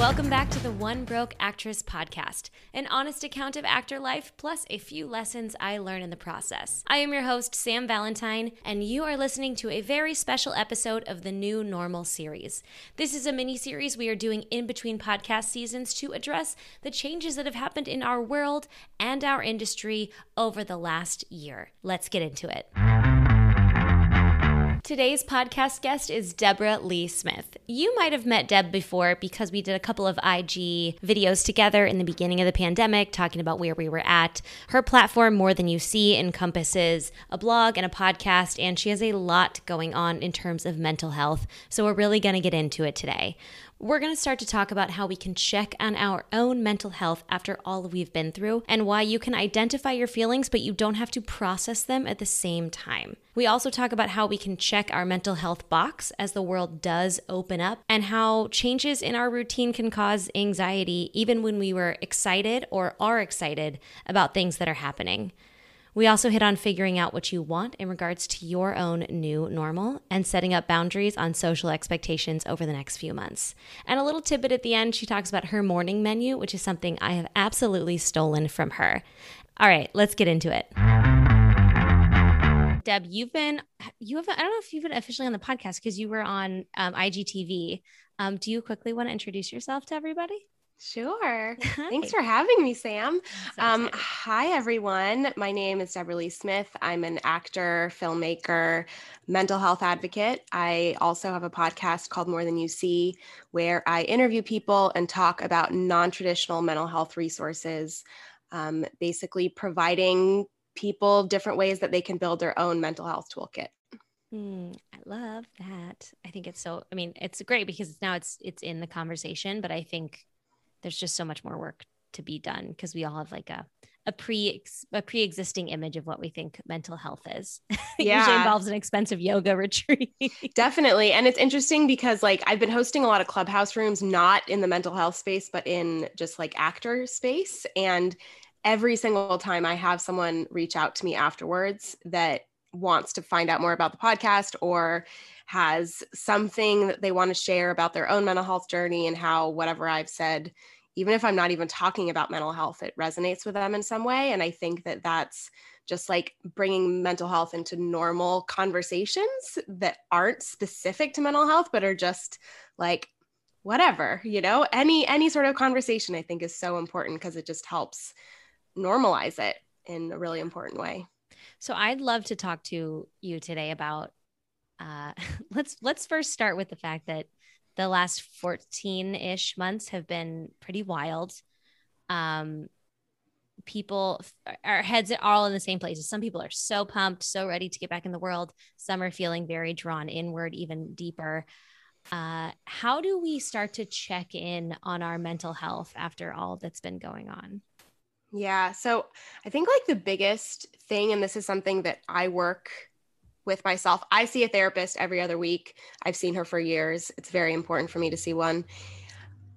Welcome back to the One Broke Actress podcast, an honest account of actor life plus a few lessons I learn in the process. I am your host, Sam Valentine, and you are listening to a very special episode of the New Normal series. This is a mini series we are doing in between podcast seasons to address the changes that have happened in our world and our industry over the last year. Let's get into it. Today's podcast guest is Deborah Lee Smith. You might have met Deb before because we did a couple of IG videos together in the beginning of the pandemic talking about where we were at. Her platform, More Than You See, encompasses a blog and a podcast, and she has a lot going on in terms of mental health. So we're really going to get into it today we're going to start to talk about how we can check on our own mental health after all we've been through and why you can identify your feelings, but you don't have to process them at the same time. We also talk about how we can check our mental health box as the world does open up and how changes in our routine can cause anxiety even when we were excited or are excited about things that are happening. We also hit on figuring out what you want in regards to your own new normal and setting up boundaries on social expectations over the next few months. And a little tidbit at the end, she talks about her morning menu, which is something I have absolutely stolen from her. All right, let's get into it. Deb, you've been, you have, I don't know if you've been officially on the podcast because you were on um, IGTV. Um, do you quickly want to introduce yourself to everybody? Sure. Hi. Thanks for having me, Sam. So um, hi, everyone. My name is Deborah Lee Smith. I'm an actor, filmmaker, mental health advocate. I also have a podcast called More Than You See, where I interview people and talk about non traditional mental health resources, um, basically providing people different ways that they can build their own mental health toolkit. Mm, I love that. I think it's so. I mean, it's great because now it's it's in the conversation, but I think there's just so much more work to be done because we all have like a a pre a pre-existing image of what we think mental health is. Yeah. usually involves an expensive yoga retreat. Definitely. And it's interesting because like I've been hosting a lot of clubhouse rooms not in the mental health space but in just like actor space and every single time I have someone reach out to me afterwards that wants to find out more about the podcast or has something that they want to share about their own mental health journey and how whatever I've said, even if I'm not even talking about mental health, it resonates with them in some way. And I think that that's just like bringing mental health into normal conversations that aren't specific to mental health, but are just like, whatever you know any any sort of conversation i think is so important because it just helps normalize it in a really important way so i'd love to talk to you today about uh, let's let's first start with the fact that the last 14-ish months have been pretty wild. Um, people our heads are all in the same places. Some people are so pumped so ready to get back in the world. Some are feeling very drawn inward even deeper. Uh, how do we start to check in on our mental health after all that's been going on yeah so i think like the biggest thing and this is something that i work with myself. I see a therapist every other week. I've seen her for years. It's very important for me to see one.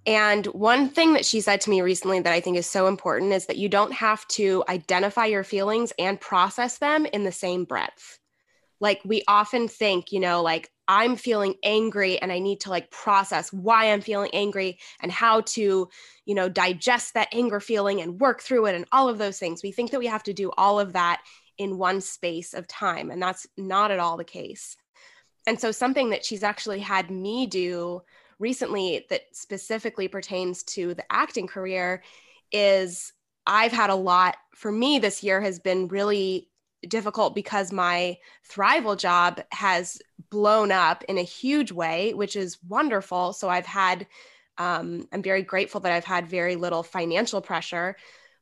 And one thing that she said to me recently that I think is so important is that you don't have to identify your feelings and process them in the same breath. Like we often think, you know, like I'm feeling angry and I need to like process why I'm feeling angry and how to, you know, digest that anger feeling and work through it and all of those things. We think that we have to do all of that in one space of time. And that's not at all the case. And so, something that she's actually had me do recently that specifically pertains to the acting career is I've had a lot for me this year has been really difficult because my thrival job has blown up in a huge way, which is wonderful. So I've had, um, I'm very grateful that I've had very little financial pressure.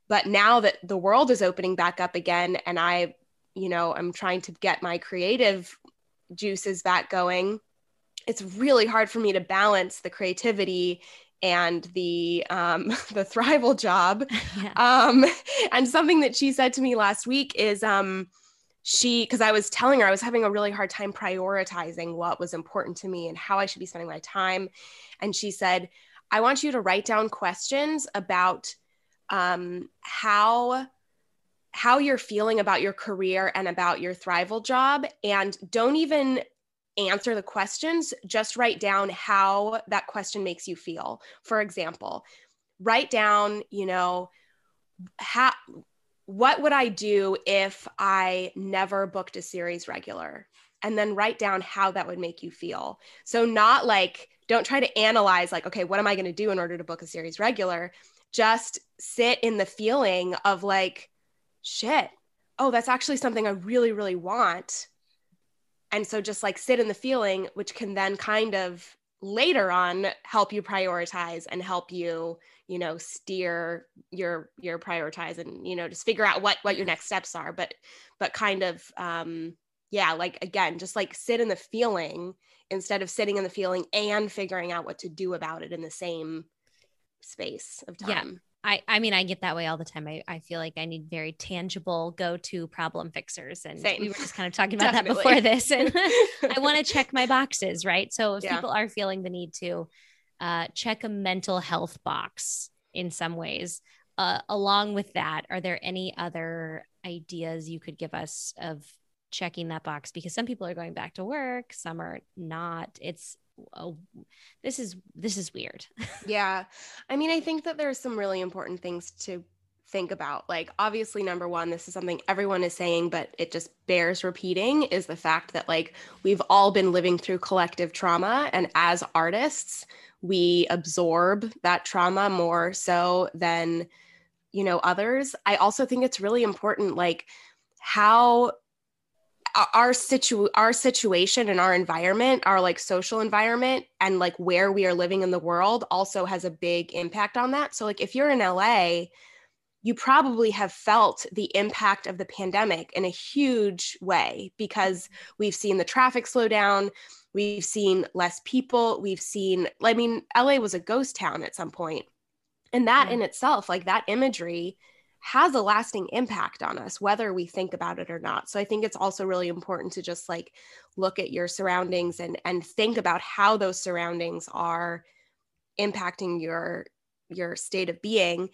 But now that the world is opening back up again and I, you know, I'm trying to get my creative juices back going, it's really hard for me to balance the creativity and the um, the thrival job. Yeah. Um, and something that she said to me last week is um, she because I was telling her I was having a really hard time prioritizing what was important to me and how I should be spending my time. And she said, I want you to write down questions about um, how how you're feeling about your career and about your thrival job and don't even answer the questions, just write down how that question makes you feel. For example, write down, you know, how what would I do if I never booked a series regular? And then write down how that would make you feel. So, not like, don't try to analyze, like, okay, what am I going to do in order to book a series regular? Just sit in the feeling of, like, shit, oh, that's actually something I really, really want. And so, just like sit in the feeling, which can then kind of later on help you prioritize and help you you know steer your your prioritize and you know just figure out what what your next steps are but but kind of um yeah like again just like sit in the feeling instead of sitting in the feeling and figuring out what to do about it in the same space of time yeah. I, I mean, I get that way all the time. I, I feel like I need very tangible go to problem fixers. And Same. we were just kind of talking about that before this. And I want to check my boxes, right? So if yeah. people are feeling the need to uh, check a mental health box in some ways, uh, along with that, are there any other ideas you could give us of checking that box? Because some people are going back to work, some are not. It's oh, this is this is weird. yeah. I mean, I think that there's some really important things to think about. Like obviously number 1, this is something everyone is saying but it just bears repeating is the fact that like we've all been living through collective trauma and as artists, we absorb that trauma more so than you know others. I also think it's really important like how our situ our situation and our environment our like social environment and like where we are living in the world also has a big impact on that. So like if you're in LA you probably have felt the impact of the pandemic in a huge way because we've seen the traffic slow down we've seen less people we've seen i mean LA was a ghost town at some point. And that in itself like that imagery has a lasting impact on us whether we think about it or not. So i think it's also really important to just like look at your surroundings and and think about how those surroundings are impacting your your state of being.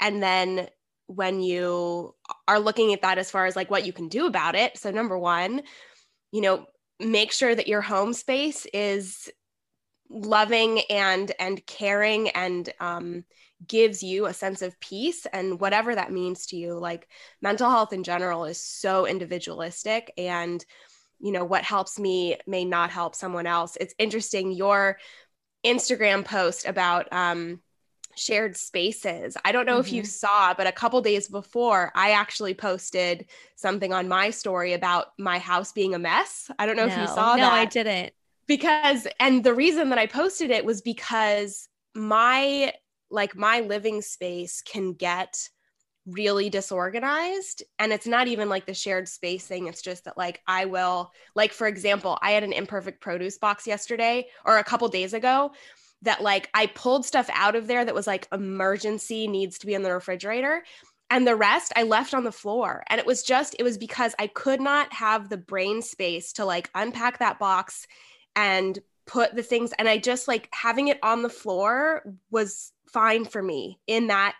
And then when you are looking at that as far as like what you can do about it so number 1 you know make sure that your home space is loving and and caring and um gives you a sense of peace and whatever that means to you like mental health in general is so individualistic and you know what helps me may not help someone else it's interesting your instagram post about um shared spaces. I don't know mm-hmm. if you mm-hmm. saw, but a couple days before, I actually posted something on my story about my house being a mess. I don't know no, if you saw no, that. No, I didn't. Because, and the reason that I posted it was because my like my living space can get really disorganized and it's not even like the shared space thing it's just that like i will like for example i had an imperfect produce box yesterday or a couple days ago that like i pulled stuff out of there that was like emergency needs to be in the refrigerator and the rest i left on the floor and it was just it was because i could not have the brain space to like unpack that box and put the things and i just like having it on the floor was fine for me in that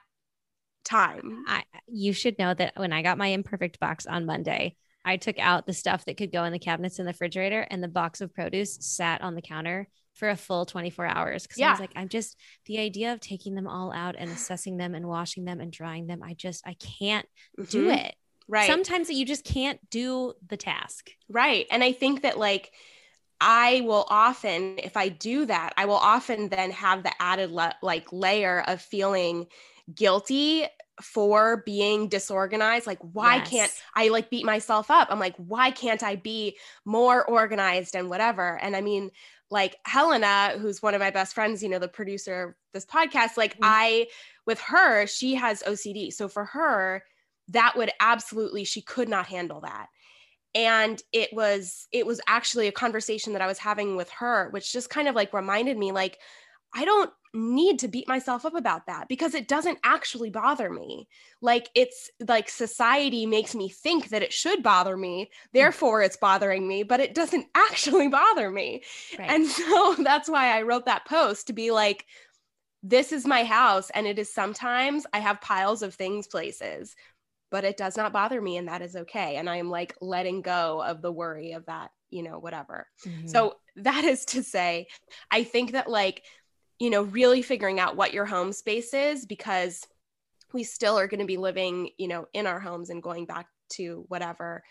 time. I, you should know that when I got my imperfect box on Monday, I took out the stuff that could go in the cabinets in the refrigerator and the box of produce sat on the counter for a full 24 hours. Cause yeah. I was like, I'm just the idea of taking them all out and assessing them and washing them and drying them. I just, I can't mm-hmm. do it. Right. Sometimes you just can't do the task. Right. And I think that like, I will often, if I do that, I will often then have the added le- like layer of feeling guilty for being disorganized. Like, why yes. can't I like beat myself up? I'm like, why can't I be more organized and whatever? And I mean, like Helena, who's one of my best friends, you know, the producer of this podcast, like mm-hmm. I, with her, she has OCD. So for her, that would absolutely, she could not handle that and it was it was actually a conversation that i was having with her which just kind of like reminded me like i don't need to beat myself up about that because it doesn't actually bother me like it's like society makes me think that it should bother me hmm. therefore it's bothering me but it doesn't actually bother me right. and so that's why i wrote that post to be like this is my house and it is sometimes i have piles of things places but it does not bother me and that is okay and i am like letting go of the worry of that you know whatever mm-hmm. so that is to say i think that like you know really figuring out what your home space is because we still are going to be living you know in our homes and going back to whatever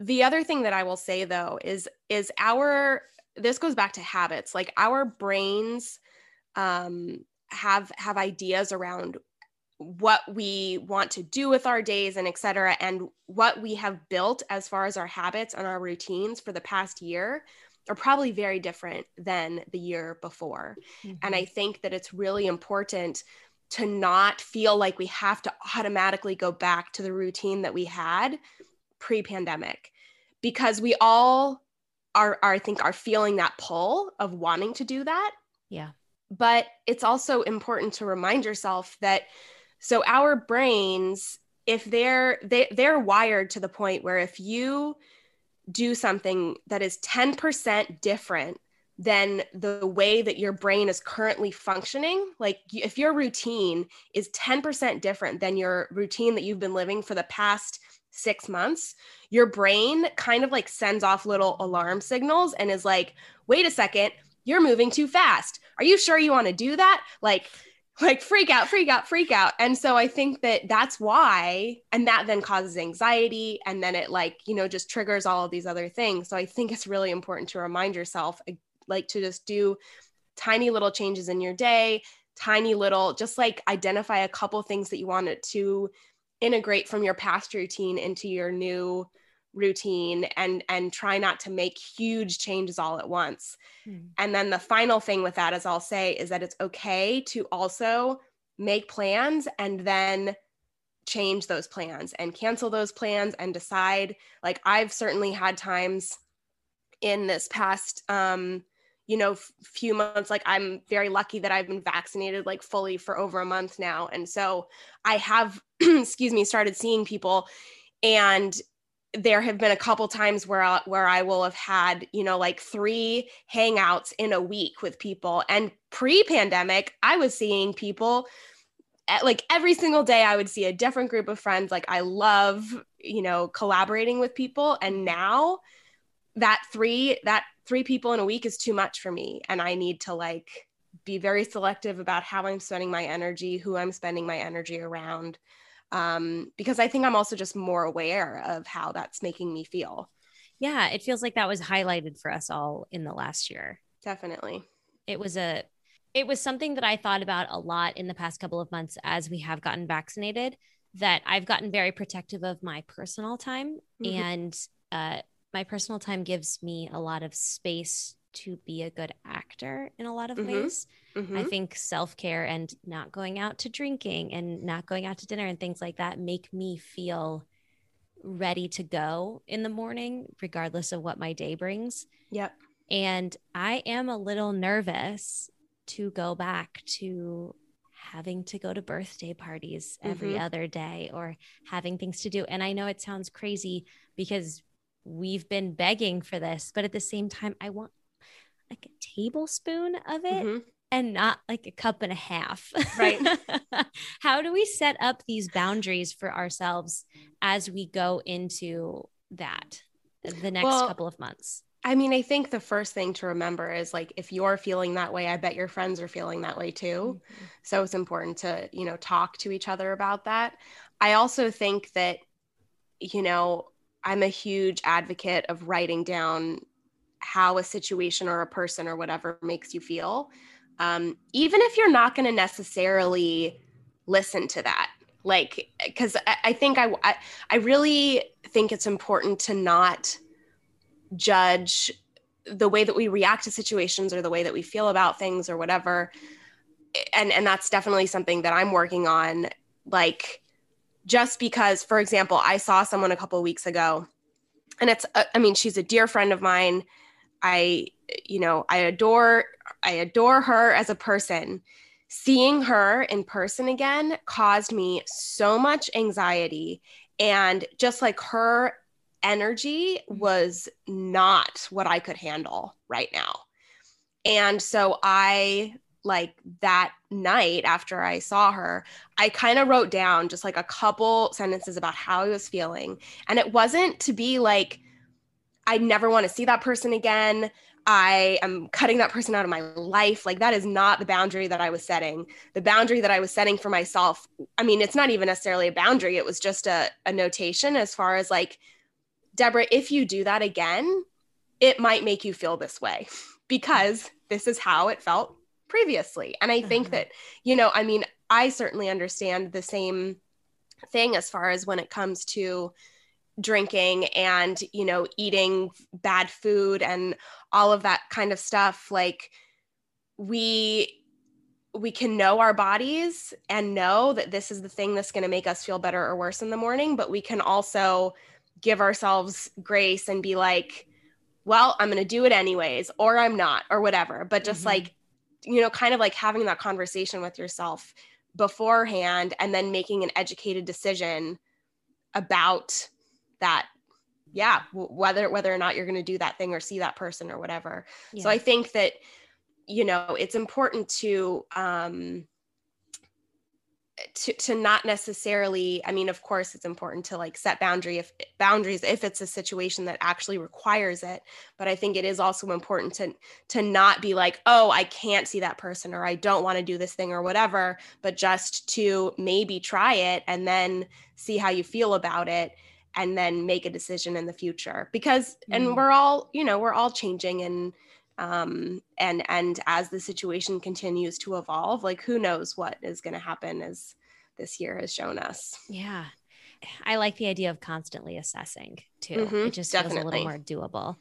the other thing that i will say though is is our this goes back to habits like our brains um have have ideas around what we want to do with our days and et cetera, and what we have built as far as our habits and our routines for the past year are probably very different than the year before. Mm-hmm. And I think that it's really important to not feel like we have to automatically go back to the routine that we had pre-pandemic because we all are, are I think are feeling that pull of wanting to do that. Yeah. But it's also important to remind yourself that so our brains, if they're they they're wired to the point where if you do something that is 10% different than the way that your brain is currently functioning. Like if your routine is 10% different than your routine that you've been living for the past six months, your brain kind of like sends off little alarm signals and is like, wait a second, you're moving too fast. Are you sure you want to do that? Like, like freak out, freak out, freak out. And so I think that that's why, and that then causes anxiety. And then it like, you know, just triggers all of these other things. So I think it's really important to remind yourself, like, to just do tiny little changes in your day, tiny little, just like identify a couple things that you want it to integrate from your past routine into your new routine and and try not to make huge changes all at once. Mm. And then the final thing with that is I'll say is that it's okay to also make plans and then change those plans and cancel those plans and decide like I've certainly had times in this past um you know f- few months like i'm very lucky that i've been vaccinated like fully for over a month now and so i have excuse me started seeing people and there have been a couple times where I, where I will have had, you know, like 3 hangouts in a week with people. And pre-pandemic I was seeing people at, like every single day I would see a different group of friends. Like I love, you know, collaborating with people. And mm-hmm. now that 3 that 3 people in a week is too much for me. And I need to like be very selective about how I'm spending my energy, who I'm spending my energy around um, because I think I'm also just more aware of how that's making me feel. Yeah, it feels like that was highlighted for us all in the last year. Definitely. It was a it was something that I thought about a lot in the past couple of months as we have gotten vaccinated that I've gotten very protective of my personal time mm-hmm. and uh, my personal time gives me a lot of space to be a good actor in a lot of mm-hmm. ways. Mm-hmm. I think self care and not going out to drinking and not going out to dinner and things like that make me feel ready to go in the morning, regardless of what my day brings. Yep. And I am a little nervous to go back to having to go to birthday parties every mm-hmm. other day or having things to do. And I know it sounds crazy because we've been begging for this, but at the same time, I want like a tablespoon of it mm-hmm. And not like a cup and a half. Right. How do we set up these boundaries for ourselves as we go into that the next well, couple of months? I mean, I think the first thing to remember is like if you're feeling that way, I bet your friends are feeling that way too. Mm-hmm. So it's important to, you know, talk to each other about that. I also think that, you know, I'm a huge advocate of writing down how a situation or a person or whatever makes you feel um, even if you're not going to necessarily listen to that like because I, I, think I, I i really think it's important to not judge the way that we react to situations or the way that we feel about things or whatever. And and that's definitely something that i'm working on like just because for example i saw someone a couple weeks ago and it's uh, i mean she's a dear friend of mine. I, you know, I adore, I adore her as a person. Seeing her in person again caused me so much anxiety. And just like her energy mm-hmm. was not what I could handle right now. And so I like that night after I saw her, I kind of wrote down just like a couple sentences about how I was feeling. And it wasn't to be like, I never want to see that person again. I am cutting that person out of my life. Like, that is not the boundary that I was setting. The boundary that I was setting for myself, I mean, it's not even necessarily a boundary, it was just a, a notation as far as like, Deborah, if you do that again, it might make you feel this way because this is how it felt previously. And I think uh-huh. that, you know, I mean, I certainly understand the same thing as far as when it comes to drinking and, you know, eating bad food and all of that kind of stuff. Like, we, we can know our bodies and know that this is the thing that's going to make us feel better or worse in the morning, but we can also give ourselves grace and be like, well, I'm going to do it anyways, or I'm not, or whatever. But just mm-hmm. like, you know, kind of like having that conversation with yourself beforehand and then making an educated decision about that yeah whether whether or not you're going to do that thing or see that person or whatever. Yeah. so i think that you know it's important to um to, to not necessarily i mean of course it's important to like set boundary if boundaries if it's a situation that actually requires it. But i think it is also important to to not be like oh i can't see that person or i don't want to do this thing or whatever but just to maybe try it and then see how you feel about it and then make a decision in the future. Because mm. and we're all you know we're all changing and um, and and as the situation continues to evolve like who knows what is going to happen as this year has shown us. Yeah. I like the idea of constantly assessing too. Mm-hmm, it just definitely. feels a little more doable.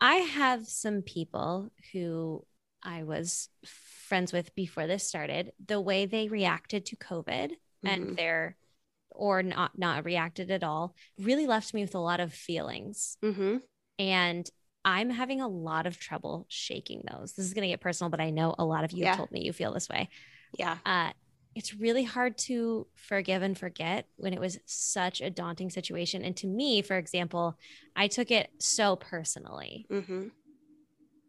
I have some people who i was friends with before this started. The way they reacted to covid mm-hmm. and their or not not reacted at all really left me with a lot of feelings mm-hmm. and I'm having a lot of trouble shaking those. This is going to get personal, but I know a lot of you yeah. told me you feel this way. Yeah. Uh, it's really hard to forgive and forget when it was such a daunting situation. And to me, for example, I took it so personally. Mm-hmm.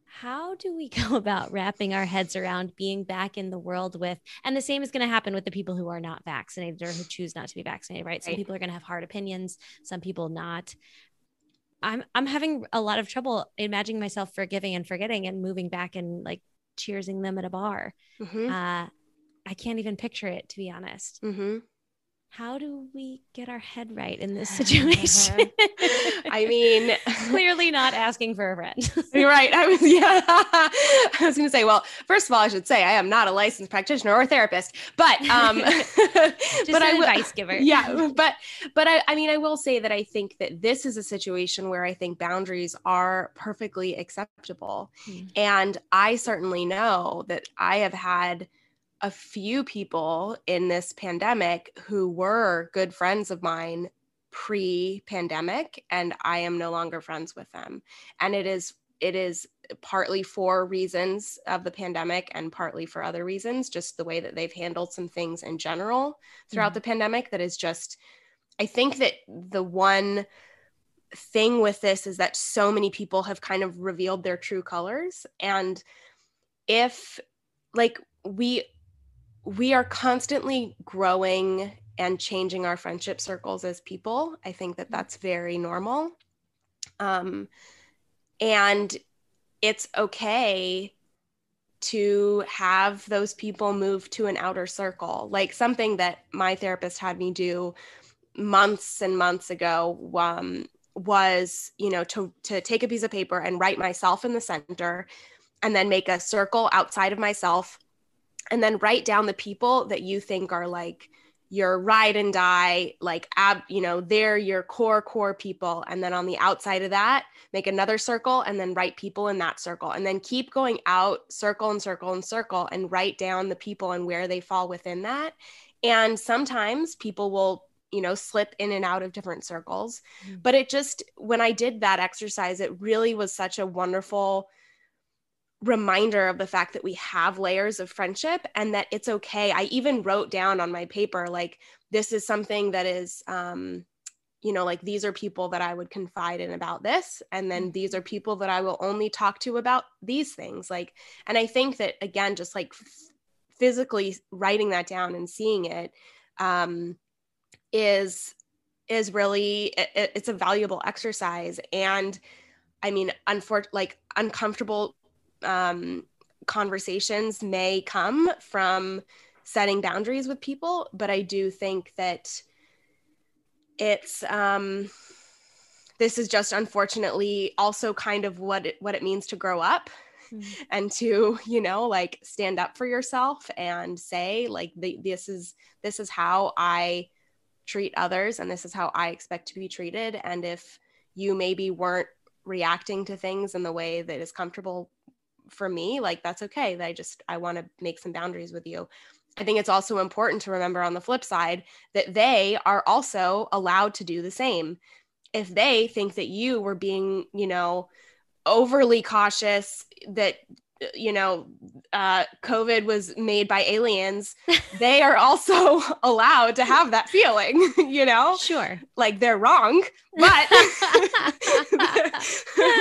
How do we go about wrapping our heads around being back in the world with, and the same is going to happen with the people who are not vaccinated or who choose not to be vaccinated, right? Some right. people are going to have hard opinions, some people not. I'm I'm having a lot of trouble imagining myself forgiving and forgetting and moving back and like cheersing them at a bar. Mm-hmm. Uh, I can't even picture it to be honest. Mm-hmm how do we get our head right in this situation? I mean, clearly not asking for a friend. You're right. I was, yeah. I was going to say, well, first of all, I should say I am not a licensed practitioner or therapist, but, um, but I will, advice giver. Yeah. But, but I, I mean, I will say that I think that this is a situation where I think boundaries are perfectly acceptable. Hmm. And I certainly know that I have had a few people in this pandemic who were good friends of mine pre pandemic and I am no longer friends with them. And it is it is partly for reasons of the pandemic and partly for other reasons just the way that they've handled some things in general throughout mm-hmm. the pandemic that is just I think that the one thing with this is that so many people have kind of revealed their true colors and if like we we are constantly growing and changing our friendship circles as people. I think that that's very normal. Um, and it's okay to have those people move to an outer circle. Like something that my therapist had me do months and months ago um, was, you know, to, to take a piece of paper and write myself in the center and then make a circle outside of myself and then write down the people that you think are like your ride and die like ab you know they're your core core people. And then on the outside of that make another circle and then write people in that circle. And then keep going out circle and circle and circle and write down the people and where they fall within that. And sometimes people will you know slip in and out of different circles. Mm-hmm. but it just when i did that exercise it really was such a wonderful reminder of the fact that we have layers of friendship and that it's okay. I even wrote down on my paper, like, this is something that is, um, you know, like these are people that I would confide in about this. And then these are people that I will only talk to about these things. Like, and I think that again, just like f- physically writing that down and seeing it um, is is really it, it's a valuable exercise and i mean unfor- like uncomfortable um, conversations may come from setting boundaries with people but i do think that it's um this is just unfortunately also kind of what it, what it means to grow up mm-hmm. and to you know like stand up for yourself and say like the, this is this is how i treat others and this is how i expect to be treated and if you maybe weren't reacting to things in the way that is comfortable for me like that's okay that i just i want to make some boundaries with you. I think it's also important to remember on the flip side that they are also allowed to do the same. If they think that you were being you know overly cautious that you know uh, covid was made by aliens they are also allowed to have that feeling you know? Sure. Like they're wrong but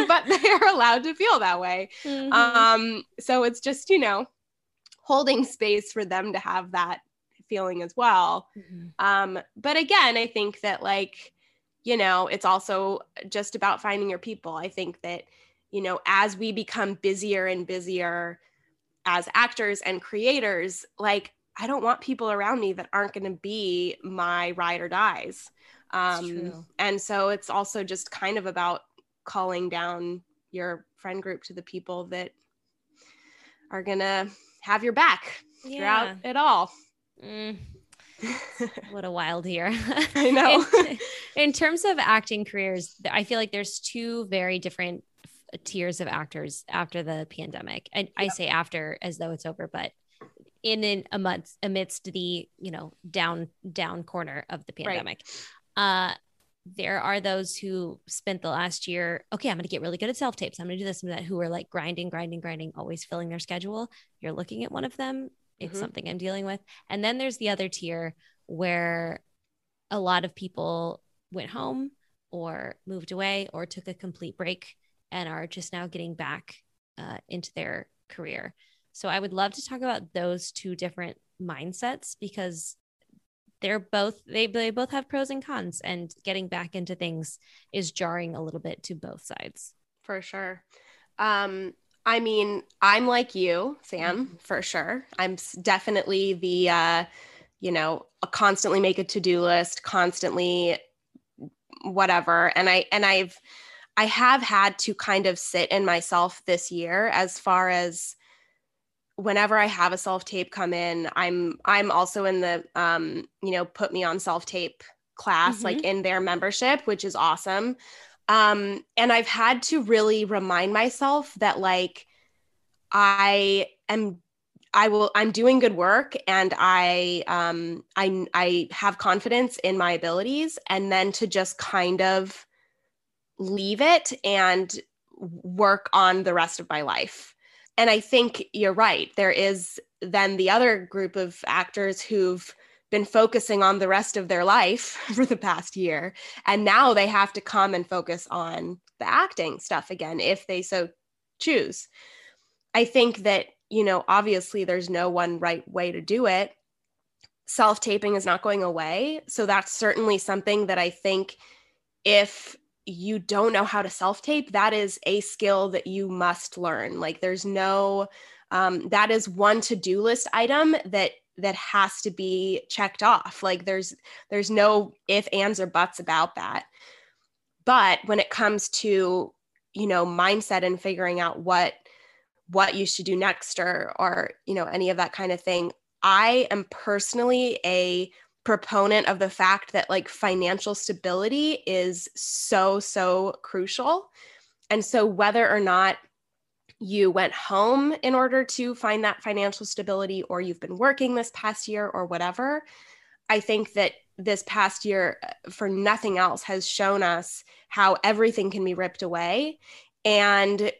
but they are allowed to feel that way. Mm-hmm. um so it's just you know holding space for them to have that feeling as well. Mm-hmm. um but again i think that like you know it's also just about finding your people. I think that you know, as we become busier and busier as actors and creators, like I don't want people around me that aren't going to be my ride or dies. Um, and so it's also just kind of about calling down your friend group to the people that are going to have your back yeah. throughout it all. Mm. what a wild year. I know. in, in, terms of acting careers, I feel like there's two very different tiers of actors after the pandemic. And yeah. I say after as though it's over, but in an amidst amidst the you know down down corner of the pandemic. Right. Uh there are those who spent the last year, okay, I'm going to get really good at self tapes. I'm going to do this and that, who are like grinding, grinding, grinding, always filling their schedule. You're looking at one of them. It's mm-hmm. something I'm dealing with. And then there's the other tier where a lot of people went home or moved away or took a complete break and are just now getting back uh, into their career. So I would love to talk about those two different mindsets because they're both they, they both have pros and cons and getting back into things is jarring a little bit to both sides for sure um i mean i'm like you sam mm-hmm. for sure i'm definitely the uh you know constantly make a to-do list constantly whatever and i and i've I have had to kind of sit in myself this year as far as whenever I have a self tape come in, I'm I'm also in the um, you know, put me on self tape class mm-hmm. like in their membership, which is awesome. Um, and I've had to really remind myself that like I am I will I'm doing good work and I um I I have confidence in my abilities and then to just kind of leave it and work on the rest of my life. And I think you're right. There is then the other group of actors who've been focusing on the rest of their life for the past year. And now they have to come and focus on the acting stuff again if they so choose. I think that, you know, obviously there's no one right way to do it. Self taping is not going away. So that's certainly something that I think if you don't know how to self tape, that is a skill that you must learn. Like there's no, um, that is one to do list item that that has to be checked off. Like there's there's no if ands or buts about that. But when it comes to you know mindset and figuring out what what you should do next or or you know any of that kind of thing, I am personally a proponent of the fact that like financial stability is so, so crucial. And so, whether or not you went home in order to find that financial stability, or you've been working this past year, or whatever, I think that this past year, uh, for nothing else, has shown us how everything can be ripped away. And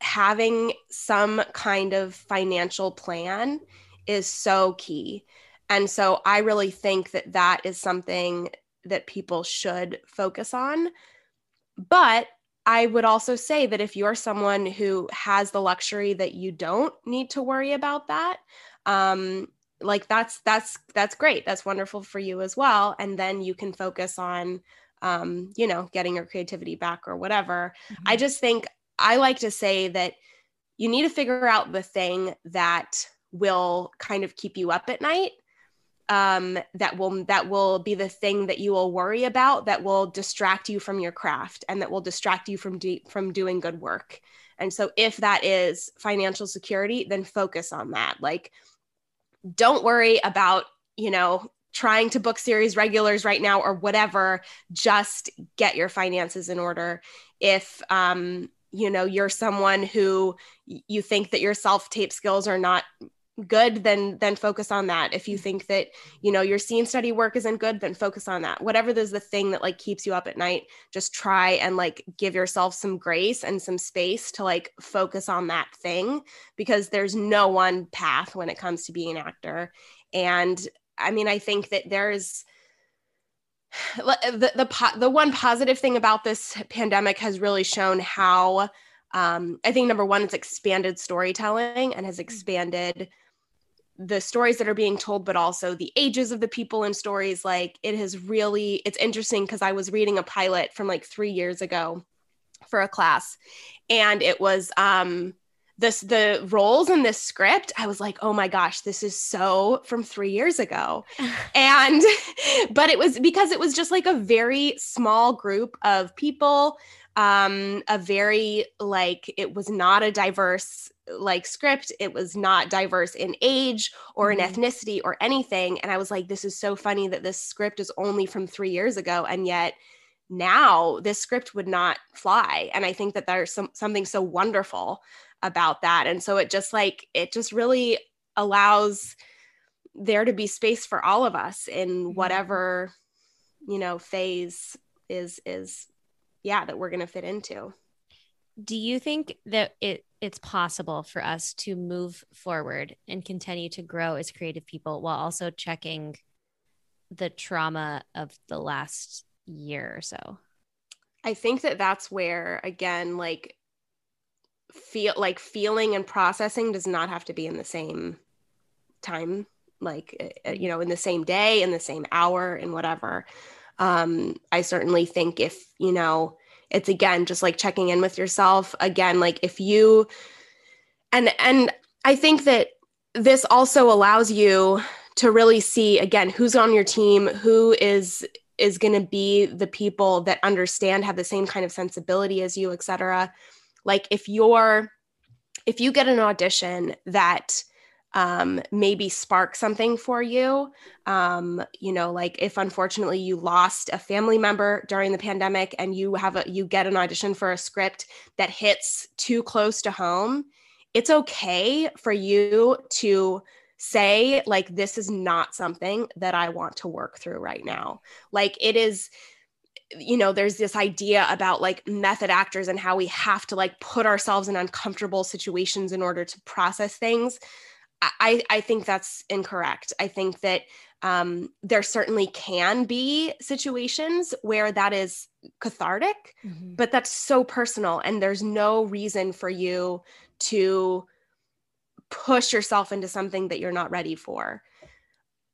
having some kind of financial plan is so key. And so I really think that that is something that people should focus on but I would also say that if you're someone who has the luxury that you don't need to worry about that, um, like that's that's that's great. That's wonderful for you as well. And then you can focus on, um, you know, getting your creativity back or whatever. Mm-hmm. I just think I like to say that you need to figure out the thing that will kind of keep you up at night um, that will that will be the thing that you will worry about that will distract you from your craft and that will distract you from from doing good work. And so if that is financial security then focus on that. Like don't worry about you know trying to book series regulars right now or whatever. Just get your finances in order. If um you know you're someone who you think that your self tape skills are not good then then focus on that. If you think that you know your scene study work isn't good then focus on that. Whatever there's the thing that like keeps you up at night just try and like give yourself some grace and some space to like focus on that thing because there's no one path when it comes to being an actor. And i mean i think that there's the the, the one positive thing about this pandemic has really shown how um, I think number one, it's expanded storytelling and has mm. expanded the stories that are being told but also the ages of the people in stories like it has really it's interesting because i was reading a pilot from like three years ago for a class and it was um this the roles in this script i was like oh my gosh this is so from three years ago. And but it was because it was just like a very small group of people um a very like it was not a diverse like script it was not diverse in age or in mm-hmm. ethnicity or anything and i was like this is so funny that this script is only from 3 years ago and yet now this script would not fly and i think that there's some, something so wonderful about that and so it just like it just really allows there to be space for all of us in mm-hmm. whatever you know phase is is yeah that we're going to fit into do you think that it it's possible for us to move forward and continue to grow as creative people while also checking the trauma of the last year or so? I think that that's where again like feel like feeling and processing does not have to be in the same time like uh, you know in the same day in the same hour and whatever. Um i certainly think if you know it's again just like checking in with yourself. Again like if you and and i think that this also allows you to really see again who's on your team who is is going to be the people that understand have the same kind of sensibility as you etc like if you're if you get an audition that um, maybe spark something for you. Um, you know, like if unfortunately you lost a family member during the pandemic and you have a you get an audition for a script that hits too close to home, it's okay for you to say like this is not something that I want to work through right now. Like it is you know there's this idea about like method actors and how we have to like put ourselves in uncomfortable situations in order to process things I, I think that's incorrect. I think that um, there certainly can be situations where that is cathartic, mm-hmm. but that's so personal. And there's no reason for you to push yourself into something that you're not ready for.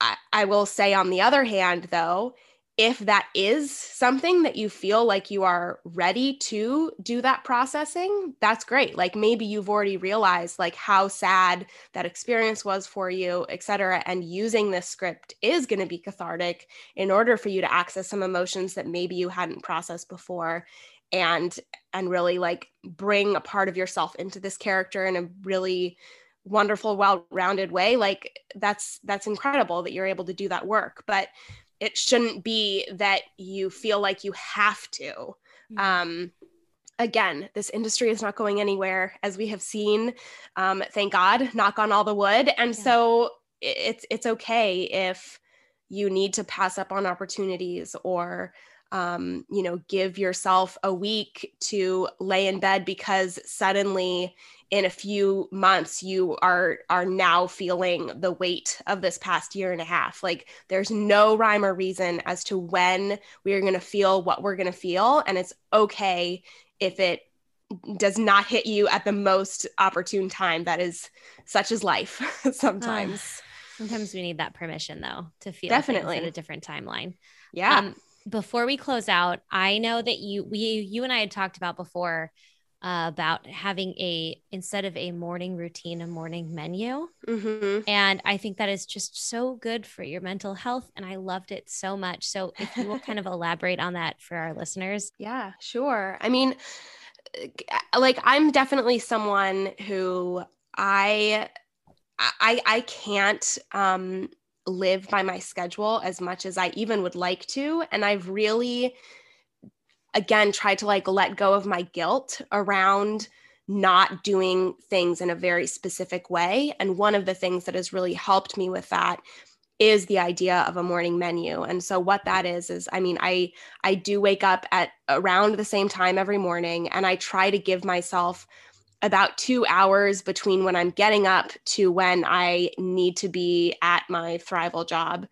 I, I will say, on the other hand, though, if that is something that you feel like you are ready to do that processing that's great. Like maybe you've already realized like how sad that experience was for you et cetera and using this script is going to be cathartic in order for you to access some emotions that maybe you hadn't processed before and and really like bring a part of yourself into this character in a really wonderful well-rounded way. Like that's that's incredible that you're able to do that work. But it shouldn't be that you feel like you have to mm-hmm. um, again this industry is not going anywhere as we have seen um, thank god knock on all the wood and yeah. so it's it's okay if you need to pass up on opportunities or um, you know give yourself a week to lay in bed because suddenly in a few months you are are now feeling the weight of this past year and a half. Like there's no rhyme or reason as to when we're going to feel what we're going to feel and it's okay if it does not hit you at the most opportune time that is such as life sometimes. Uh, sometimes we need that permission though to feel definitely at a different timeline. Yeah. Um, before we close out i know that you we you and i had talked about before uh, about having a instead of a morning routine a morning menu. Mm-hmm. and i think that is just so good for your mental health and i loved it so much. So if you will kind of elaborate on that for our listeners. Yeah sure. I mean uh, like i'm definitely someone who i i i can't um live by my schedule as much as i even would like to. And i've really again try to like let go of my guilt around not doing things in a very specific way. And one of the things that has really helped me with that is the idea of a morning menu. And so what that is is i mean i i do wake up at around the same time every morning and i try to give myself about two hours between when i'm getting up to when i need to be at my thrival job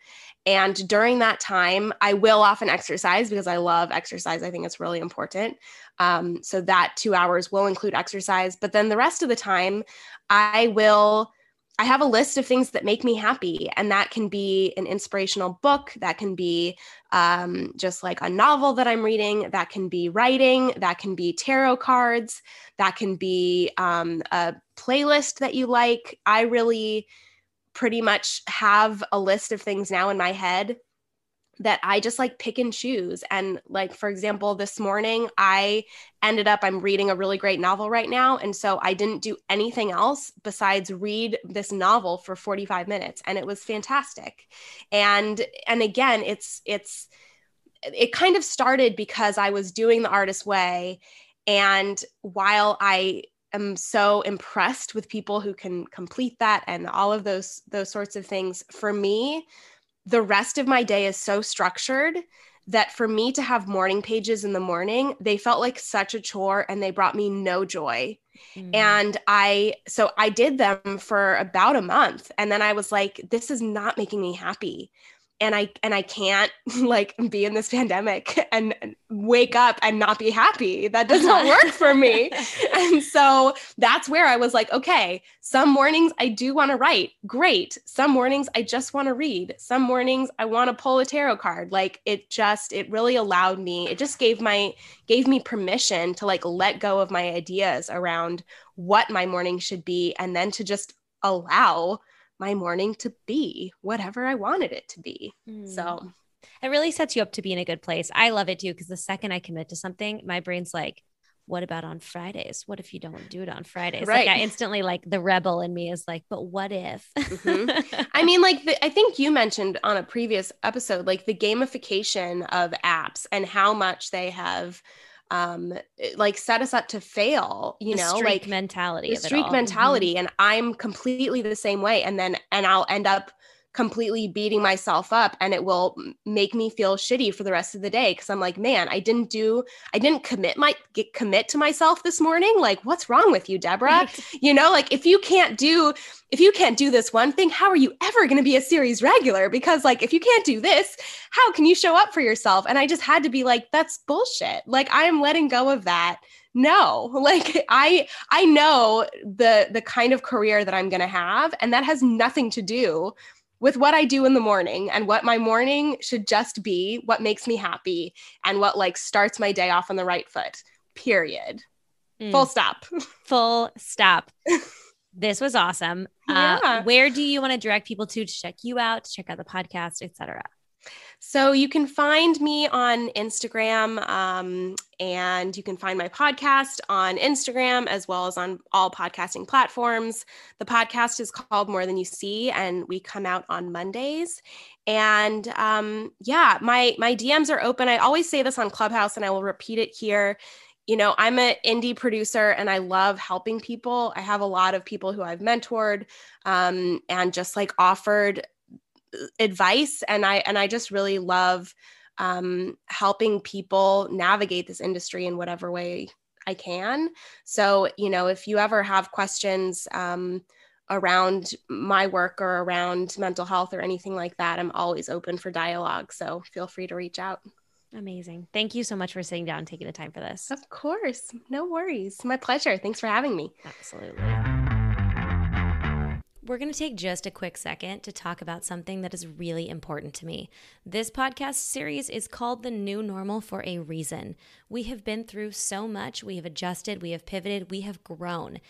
and during that time, I will often exercise because I love exercise. I think it's really important. Um, so that two hours will include exercise. But then the rest of the time, I will. I have a list of things that make me happy, and that can be an inspirational book, that can be um, just like a novel that I'm reading, that can be writing, that can be tarot cards, that can be um, a playlist that you like. I really pretty much have a list of things now in my head that I just like pick and choose. And like, for example, this morning I ended up, I'm reading a really great novel right now. And so I didn't do anything else besides read this novel for 45 minutes. And it was fantastic. And, and again, it's, it's, it kind of started because I was doing the artist way. And while I am so impressed with people who can complete that and all of those those sorts of things. For me the rest of my day is so structured that for me to have morning pages in the morning they felt like such a chore and they brought me no joy. Mm. and i so i did them for about a month and then i was like this is not making me happy and I and I can't like be in this pandemic and wake up and not be happy. That does not work for me. and so that's where I was like, okay, some mornings I do want to write. Great. Some mornings I just want to read. Some mornings I want to pull a tarot card. Like it just it really allowed me. It just gave my gave me permission to like let go of my ideas around what my morning should be and then to just allow my morning to be whatever I wanted it to be. Mm. So it really sets you up to be in a good place. I love it too because the second I commit to something, my brain's like, what about on Fridays? What if you don't do it on Fridays? Right. Like I instantly like the rebel in me is like, but what if? mm-hmm. I mean, like the, I think you mentioned on a previous episode, like the gamification of apps and how much they have um like set us up to fail you the know like mentality the streak mentality mm-hmm. and i'm completely the same way and then and i'll end up completely beating myself up and it will make me feel shitty for the rest of the day because i'm like man i didn't do i didn't commit my get, commit to myself this morning? Like what's wrong with you deborah? Right. you know like if you can't do if you can't do this one thing how are you ever going to be a series regular? Because like if you can't do this how can you show up for yourself? And i just had to be like that's bullshit. Like i am letting go of that. No. Like i i know the the kind of career that i'm going to have and that has nothing to do with what I do in the morning and what my morning should just be, what makes me happy, and what like starts my day off on the right foot. Period. Mm. Full stop. Full stop. this was awesome. Uh, yeah. Uh, where do you want to direct people to to check you out, to check out the podcast, etc.? So you can find me on Instagram um, and you can find my podcast on Instagram as well as on all podcasting platforms. The podcast is called More Than You See and we come out on Mondays. And um, yeah, my my DMs are open. I always say this on Clubhouse and I will repeat it here you know, I'm an indie producer and I love helping people. I have a lot of people who I've mentored um, and just like offered advice and i and i just really love um, helping people navigate this industry in whatever way I can. So, you know, if you ever have questions um, around my work or around mental health or anything like that, I'm always open for dialogue. So feel free to reach out. Amazing. Thank you so much for sitting down and taking the time for this. Of course. No worries. My pleasure. Thanks for having me. Absolutely. We're going to take just a quick second to talk about something that is really important to me. This podcast series is called The New Normal for a reason. We have been through so much, we have adjusted, we have pivoted, we have grown.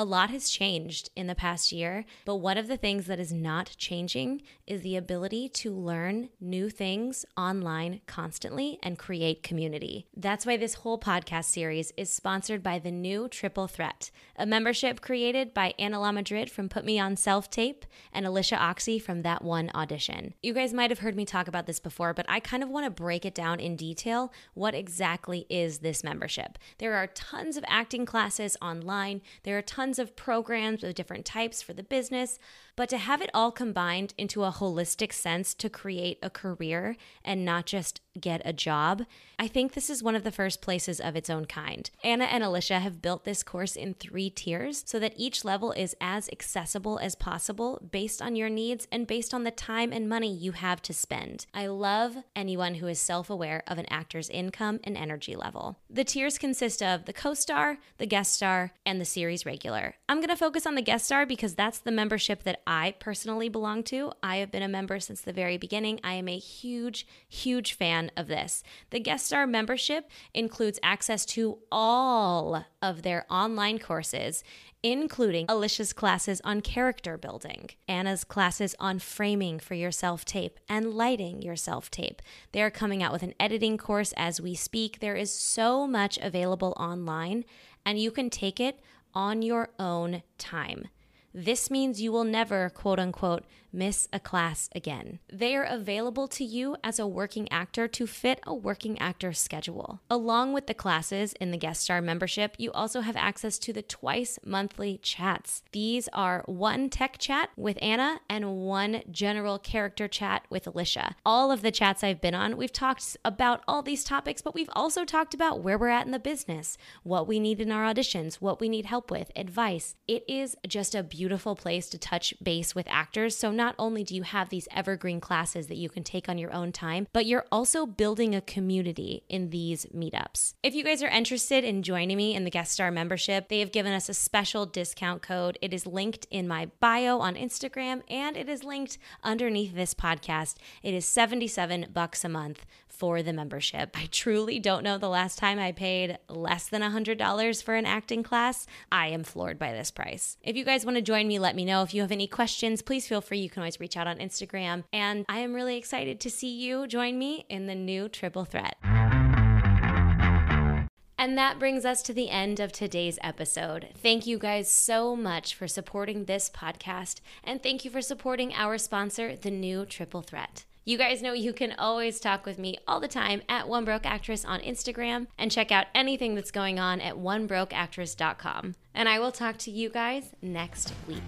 A lot has changed in the past year, but one of the things that is not changing is the ability to learn new things online constantly and create community. That's why this whole podcast series is sponsored by the new Triple Threat, a membership created by Anna La Madrid from Put Me On Self Tape and Alicia Oxy from That One Audition. You guys might have heard me talk about this before, but I kind of want to break it down in detail. What exactly is this membership? There are tons of acting classes online, there are tons tons of programs of different types for the business, but to have it all combined into a holistic sense to create a career and not just get a job, I think this is one of the first places of its own kind. Anna and Alicia have built this course in three tiers so that each level is as accessible as possible based on your needs and based on the time and money you have to spend. I love anyone who is self aware of an actor's income and energy level. The tiers consist of the co star, the guest star, and the series regular. I'm going to focus on the guest star because that's the membership that I personally belong to. I have been a member since the very beginning. I am a huge, huge fan of this. The guest star membership includes access to all of their online courses, including Alicia's classes on character building, Anna's classes on framing for your self tape, and lighting your self tape. They are coming out with an editing course as we speak. There is so much available online, and you can take it on your own time. This means you will never, quote unquote, miss a class again. They are available to you as a working actor to fit a working actor schedule. Along with the classes in the guest star membership, you also have access to the twice monthly chats. These are one tech chat with Anna and one general character chat with Alicia. All of the chats I've been on, we've talked about all these topics, but we've also talked about where we're at in the business, what we need in our auditions, what we need help with, advice. It is just a beautiful place to touch base with actors. So not only do you have these evergreen classes that you can take on your own time, but you're also building a community in these meetups. If you guys are interested in joining me in the guest star membership, they have given us a special discount code. It is linked in my bio on Instagram and it is linked underneath this podcast. It is 77 bucks a month for the membership. I truly don't know the last time I paid less than $100 for an acting class. I am floored by this price. If you guys want to join me, let me know. If you have any questions, please feel free. You can always reach out on Instagram. And I am really excited to see you join me in the new Triple Threat. And that brings us to the end of today's episode. Thank you guys so much for supporting this podcast, and thank you for supporting our sponsor, the new Triple Threat. You guys know you can always talk with me all the time at One Broke Actress on Instagram and check out anything that's going on at onebrokeactress.com. And I will talk to you guys next week.